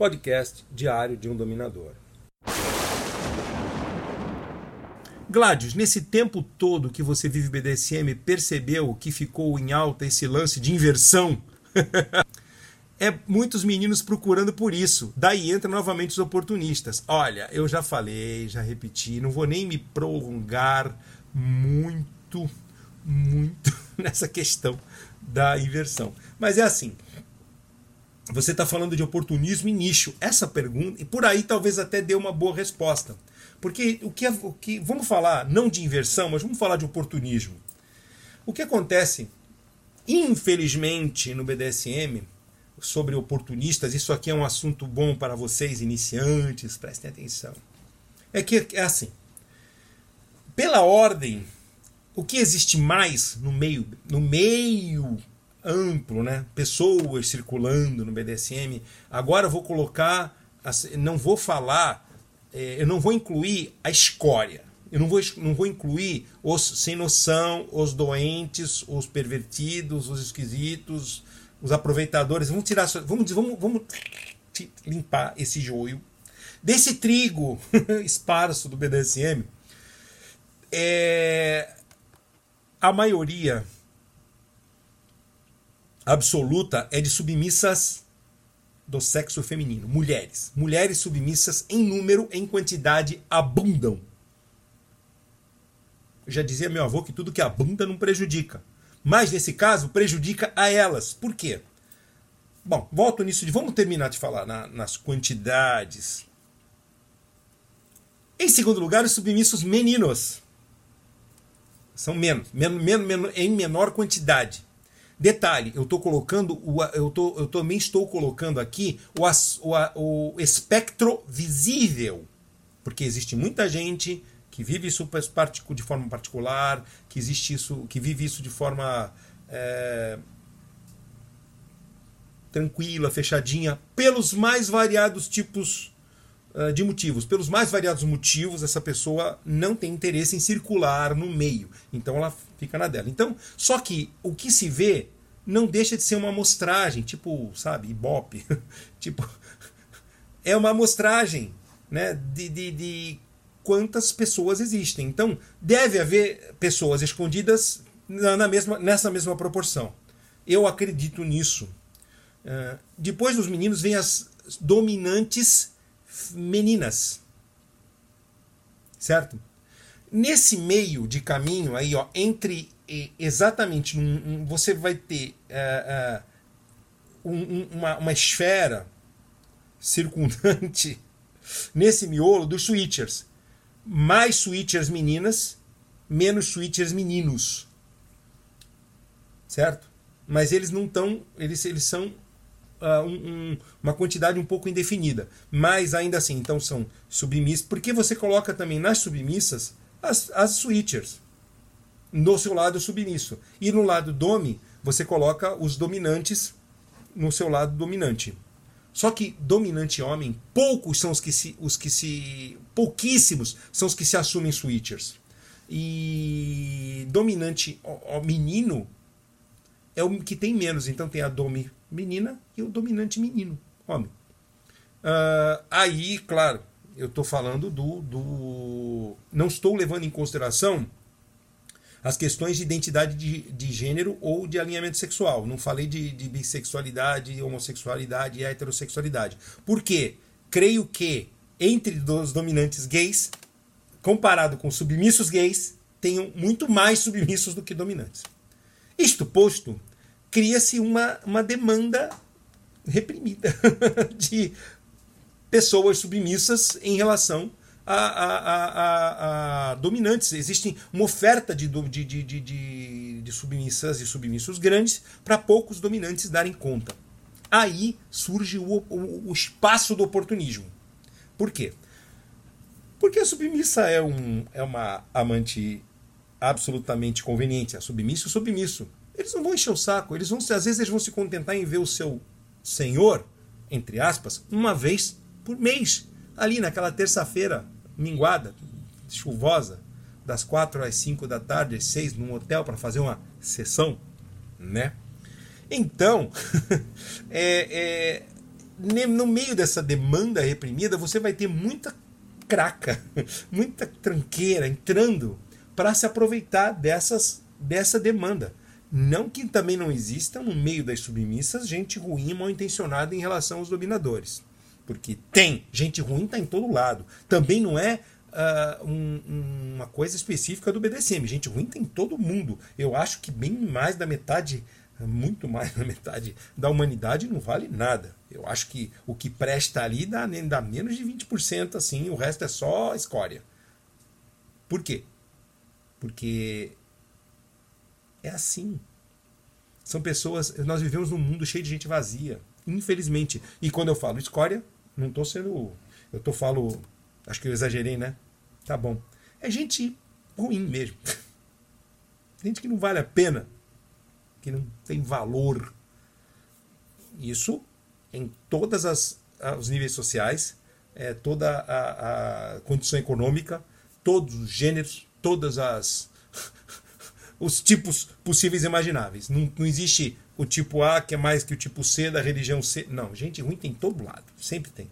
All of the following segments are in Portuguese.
podcast diário de um dominador. Gladius, nesse tempo todo que você vive BDSM, percebeu que ficou em alta esse lance de inversão? é muitos meninos procurando por isso. Daí entra novamente os oportunistas. Olha, eu já falei, já repeti, não vou nem me prolongar muito, muito nessa questão da inversão. Mas é assim. Você está falando de oportunismo e nicho. Essa pergunta, e por aí talvez até dê uma boa resposta. Porque o que, o que vamos falar não de inversão, mas vamos falar de oportunismo. O que acontece, infelizmente, no BDSM, sobre oportunistas, isso aqui é um assunto bom para vocês iniciantes, prestem atenção. É que é assim. Pela ordem, o que existe mais no meio, no meio amplo, né? Pessoas circulando no BDSM. Agora eu vou colocar, não vou falar, é, eu não vou incluir a escória. Eu não vou, não vou incluir os sem noção, os doentes, os pervertidos, os esquisitos, os aproveitadores. Vamos tirar, vamos, vamos, vamos limpar esse joio desse trigo esparso do BDSM. É, a maioria absoluta é de submissas do sexo feminino, mulheres. Mulheres submissas em número, em quantidade, abundam. Eu já dizia meu avô que tudo que abunda não prejudica. Mas nesse caso, prejudica a elas. Por quê? Bom, volto nisso de. Vamos terminar de falar na, nas quantidades. Em segundo lugar, os submissos meninos. São menos, em menor quantidade. Detalhe, eu estou colocando, o, eu, tô, eu também estou colocando aqui o, o, o espectro visível, porque existe muita gente que vive isso de forma particular, que existe isso, que vive isso de forma é, tranquila, fechadinha, pelos mais variados tipos de motivos. Pelos mais variados motivos, essa pessoa não tem interesse em circular no meio. Então ela fica na dela. Então, só que o que se vê não deixa de ser uma amostragem, tipo, sabe, Ibope. tipo, é uma amostragem né, de, de, de quantas pessoas existem. Então, deve haver pessoas escondidas na, na mesma, nessa mesma proporção. Eu acredito nisso. Uh, depois dos meninos vem as dominantes meninas. Certo? Nesse meio de caminho aí, ó, entre exatamente um, um, você vai ter uh, uh, um, uma, uma esfera circundante nesse miolo dos switchers. Mais switchers meninas, menos switchers meninos. Certo? Mas eles não estão. Eles, eles são uh, um, uma quantidade um pouco indefinida. Mas ainda assim, então são submissas. Porque você coloca também nas submissas as, as switchers no seu lado submisso. E no lado domi, você coloca os dominantes no seu lado dominante. Só que dominante homem, poucos são os que se, os que se pouquíssimos são os que se assumem switchers. E dominante ó, menino é o que tem menos. Então tem a domi menina e o dominante menino, homem. Uh, aí, claro, eu estou falando do, do. Não estou levando em consideração as questões de identidade de, de gênero ou de alinhamento sexual. Não falei de, de bissexualidade, homossexualidade e heterossexualidade. Por quê? Creio que entre os dominantes gays, comparado com submissos gays, tenham muito mais submissos do que dominantes. Isto posto, cria-se uma, uma demanda reprimida de pessoas submissas em relação a, a, a, a dominantes. Existe uma oferta de, de, de, de, de submissas e submissos grandes para poucos dominantes darem conta. Aí surge o, o, o espaço do oportunismo. Por quê? Porque a submissa é, um, é uma amante absolutamente conveniente. A submissa o submisso. Eles não vão encher o saco. Eles vão, às vezes eles vão se contentar em ver o seu senhor, entre aspas, uma vez por mês ali naquela terça-feira minguada, chuvosa, das quatro às cinco da tarde, às seis, num hotel para fazer uma sessão, né? Então, é, é, no meio dessa demanda reprimida, você vai ter muita craca, muita tranqueira entrando para se aproveitar dessas, dessa demanda. Não que também não exista no meio das submissas gente ruim mal intencionada em relação aos dominadores. Porque tem, gente ruim está em todo lado. Também não é uh, um, uma coisa específica do BDSM. Gente ruim tem todo mundo. Eu acho que bem mais da metade, muito mais da metade da humanidade não vale nada. Eu acho que o que presta ali dá, dá menos de 20%, assim, o resto é só escória. Por quê? Porque é assim. São pessoas. Nós vivemos num mundo cheio de gente vazia. Infelizmente. E quando eu falo escória, não estou sendo. Eu tô falo. Acho que eu exagerei, né? Tá bom. É gente ruim mesmo. Gente que não vale a pena. Que não tem valor. Isso em todas as os níveis sociais, é, toda a, a condição econômica, todos os gêneros, todas as os tipos possíveis e imagináveis. Não, não existe o tipo A que é mais que o tipo C da religião C. Não, gente ruim tem todo lado, sempre tem.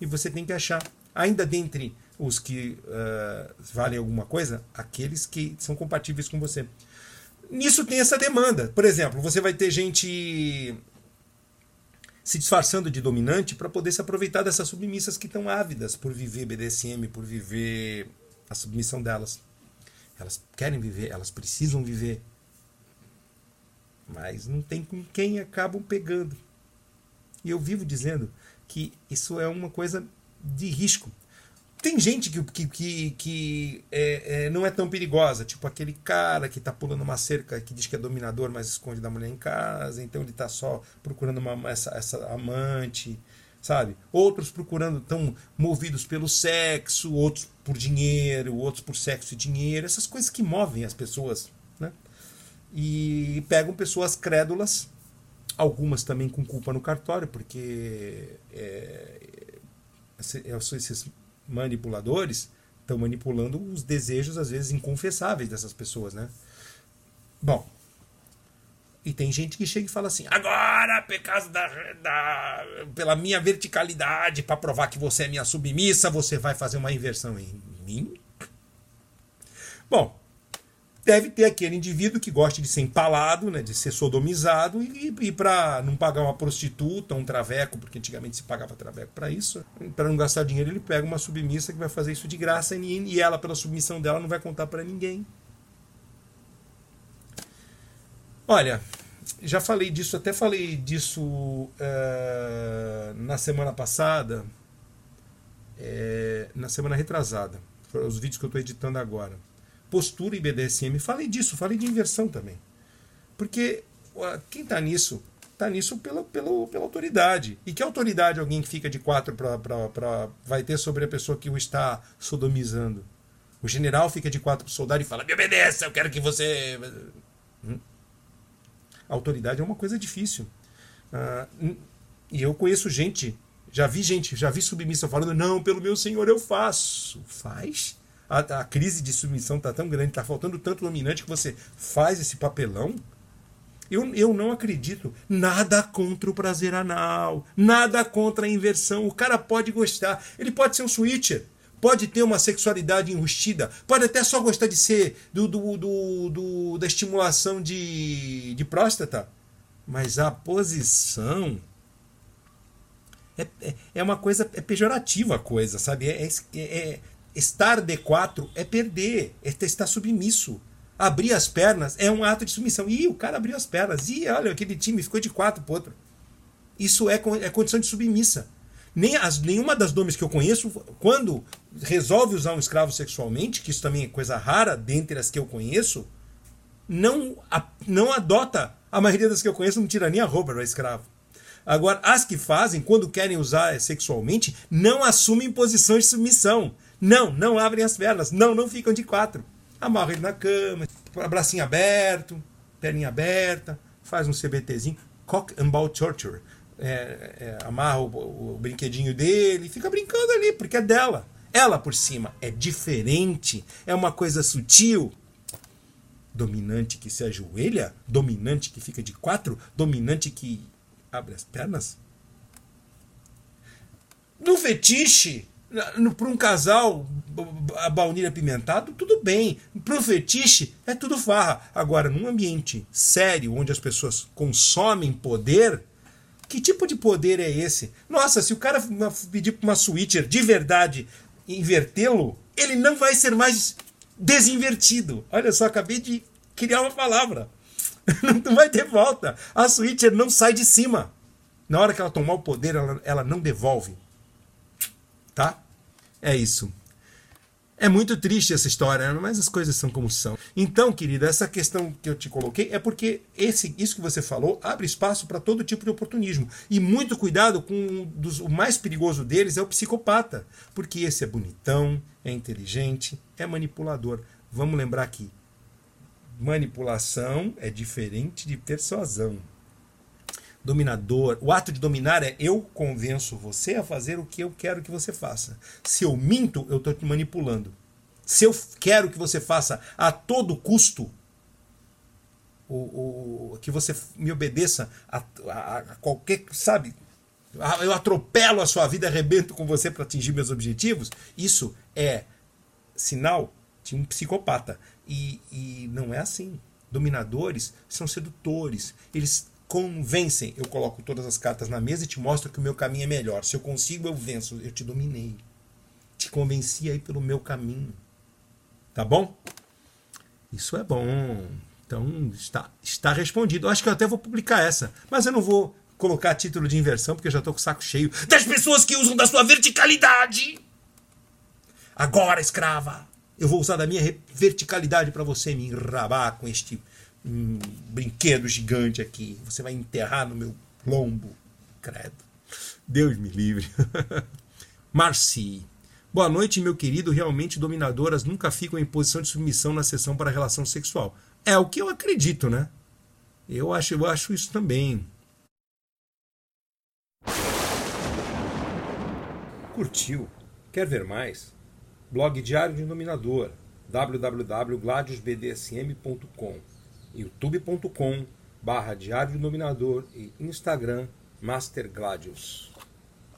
E você tem que achar, ainda dentre os que uh, valem alguma coisa, aqueles que são compatíveis com você. Nisso tem essa demanda. Por exemplo, você vai ter gente se disfarçando de dominante para poder se aproveitar dessas submissas que estão ávidas por viver BDSM, por viver a submissão delas. Elas querem viver, elas precisam viver. Mas não tem com quem acabam pegando. E eu vivo dizendo que isso é uma coisa de risco. Tem gente que, que, que, que é, é, não é tão perigosa, tipo aquele cara que está pulando uma cerca que diz que é dominador, mas esconde da mulher em casa, então ele está só procurando uma, essa, essa amante sabe? Outros procurando, tão movidos pelo sexo, outros por dinheiro, outros por sexo e dinheiro, essas coisas que movem as pessoas, né? E pegam pessoas crédulas, algumas também com culpa no cartório, porque é, esses manipuladores estão manipulando os desejos, às vezes, inconfessáveis dessas pessoas, né? Bom, e tem gente que chega e fala assim: agora, por causa da, da pela minha verticalidade, para provar que você é minha submissa, você vai fazer uma inversão em mim? Bom, deve ter aquele indivíduo que gosta de ser empalado, né, de ser sodomizado, e, e para não pagar uma prostituta, um traveco, porque antigamente se pagava traveco para isso, para não gastar dinheiro, ele pega uma submissa que vai fazer isso de graça e, e ela, pela submissão dela, não vai contar para ninguém. Olha, já falei disso, até falei disso uh, na semana passada, é, na semana retrasada, os vídeos que eu estou editando agora. Postura e BDSM, falei disso, falei de inversão também. Porque quem está nisso, está nisso pela, pela, pela autoridade. E que autoridade alguém que fica de quatro pra, vai ter sobre a pessoa que o está sodomizando? O general fica de quatro para o soldado e fala: Me obedeça, eu quero que você. Hum? Autoridade é uma coisa difícil. Uh, e eu conheço gente, já vi gente, já vi submissa falando, não, pelo meu senhor eu faço. Faz. A, a crise de submissão está tão grande, está faltando tanto dominante que você faz esse papelão. Eu, eu não acredito. Nada contra o prazer anal. Nada contra a inversão. O cara pode gostar. Ele pode ser um switcher pode ter uma sexualidade enrustida, pode até só gostar de ser do, do, do, do, da estimulação de, de próstata, mas a posição é, é, é uma coisa é pejorativa a coisa, sabe? É, é, é estar D4 é perder, é estar submisso. Abrir as pernas é um ato de submissão. Ih, o cara abriu as pernas. Ih, olha, aquele time ficou de quatro pro outro. Isso é, é condição de submissa. Nem as, nenhuma das domes que eu conheço, quando resolve usar um escravo sexualmente, que isso também é coisa rara dentre as que eu conheço, não, a, não adota. A maioria das que eu conheço não tira nem a roupa do escravo. Agora, as que fazem, quando querem usar sexualmente, não assumem posições de submissão. Não, não abrem as pernas. Não, não ficam de quatro. Amarra ele na cama, bracinho aberto, perninha aberta, faz um CBTzinho. Cock and ball torture é, é, amarra o, o, brinquedinho dele, fica brincando ali, porque é dela. Ela por cima é diferente, é uma coisa sutil. Dominante que se ajoelha, dominante que fica de quatro, dominante que abre as pernas. No fetiche, para um casal, a baunilha apimentado, tudo bem. Para o fetiche, é tudo farra. Agora, num ambiente sério, onde as pessoas consomem poder, que tipo de poder é esse? Nossa, se o cara pedir para uma switcher de verdade invertê-lo, ele não vai ser mais desinvertido. Olha só, acabei de criar uma palavra. Não vai ter volta. A switcher não sai de cima. Na hora que ela tomar o poder, ela, ela não devolve. Tá? É isso. É muito triste essa história, né? mas as coisas são como são. Então, querida, essa questão que eu te coloquei é porque esse, isso que você falou abre espaço para todo tipo de oportunismo. E muito cuidado com um dos, o mais perigoso deles é o psicopata, porque esse é bonitão, é inteligente, é manipulador. Vamos lembrar que manipulação é diferente de persuasão dominador. O ato de dominar é eu convenço você a fazer o que eu quero que você faça. Se eu minto, eu estou te manipulando. Se eu quero que você faça a todo custo, o, o que você me obedeça a, a, a qualquer, sabe? Eu atropelo a sua vida, arrebento com você para atingir meus objetivos. Isso é sinal de um psicopata. E, e não é assim. Dominadores são sedutores. Eles convencem. Eu coloco todas as cartas na mesa e te mostro que o meu caminho é melhor. Se eu consigo, eu venço. Eu te dominei. Te convenci aí pelo meu caminho. Tá bom? Isso é bom. Então está, está respondido. Eu acho que eu até vou publicar essa. Mas eu não vou colocar título de inversão porque eu já estou com o saco cheio das pessoas que usam da sua verticalidade. Agora, escrava, eu vou usar da minha verticalidade para você me enrabar com este um brinquedo gigante aqui. Você vai enterrar no meu lombo. Credo. Deus me livre. Marci. Boa noite, meu querido. Realmente, dominadoras nunca ficam em posição de submissão na sessão para relação sexual. É o que eu acredito, né? Eu acho, eu acho isso também. Curtiu? Quer ver mais? Blog Diário de Dominador www.gladiusbdsm.com youtube.com barra Diário do Dominador e Instagram Master Gladius.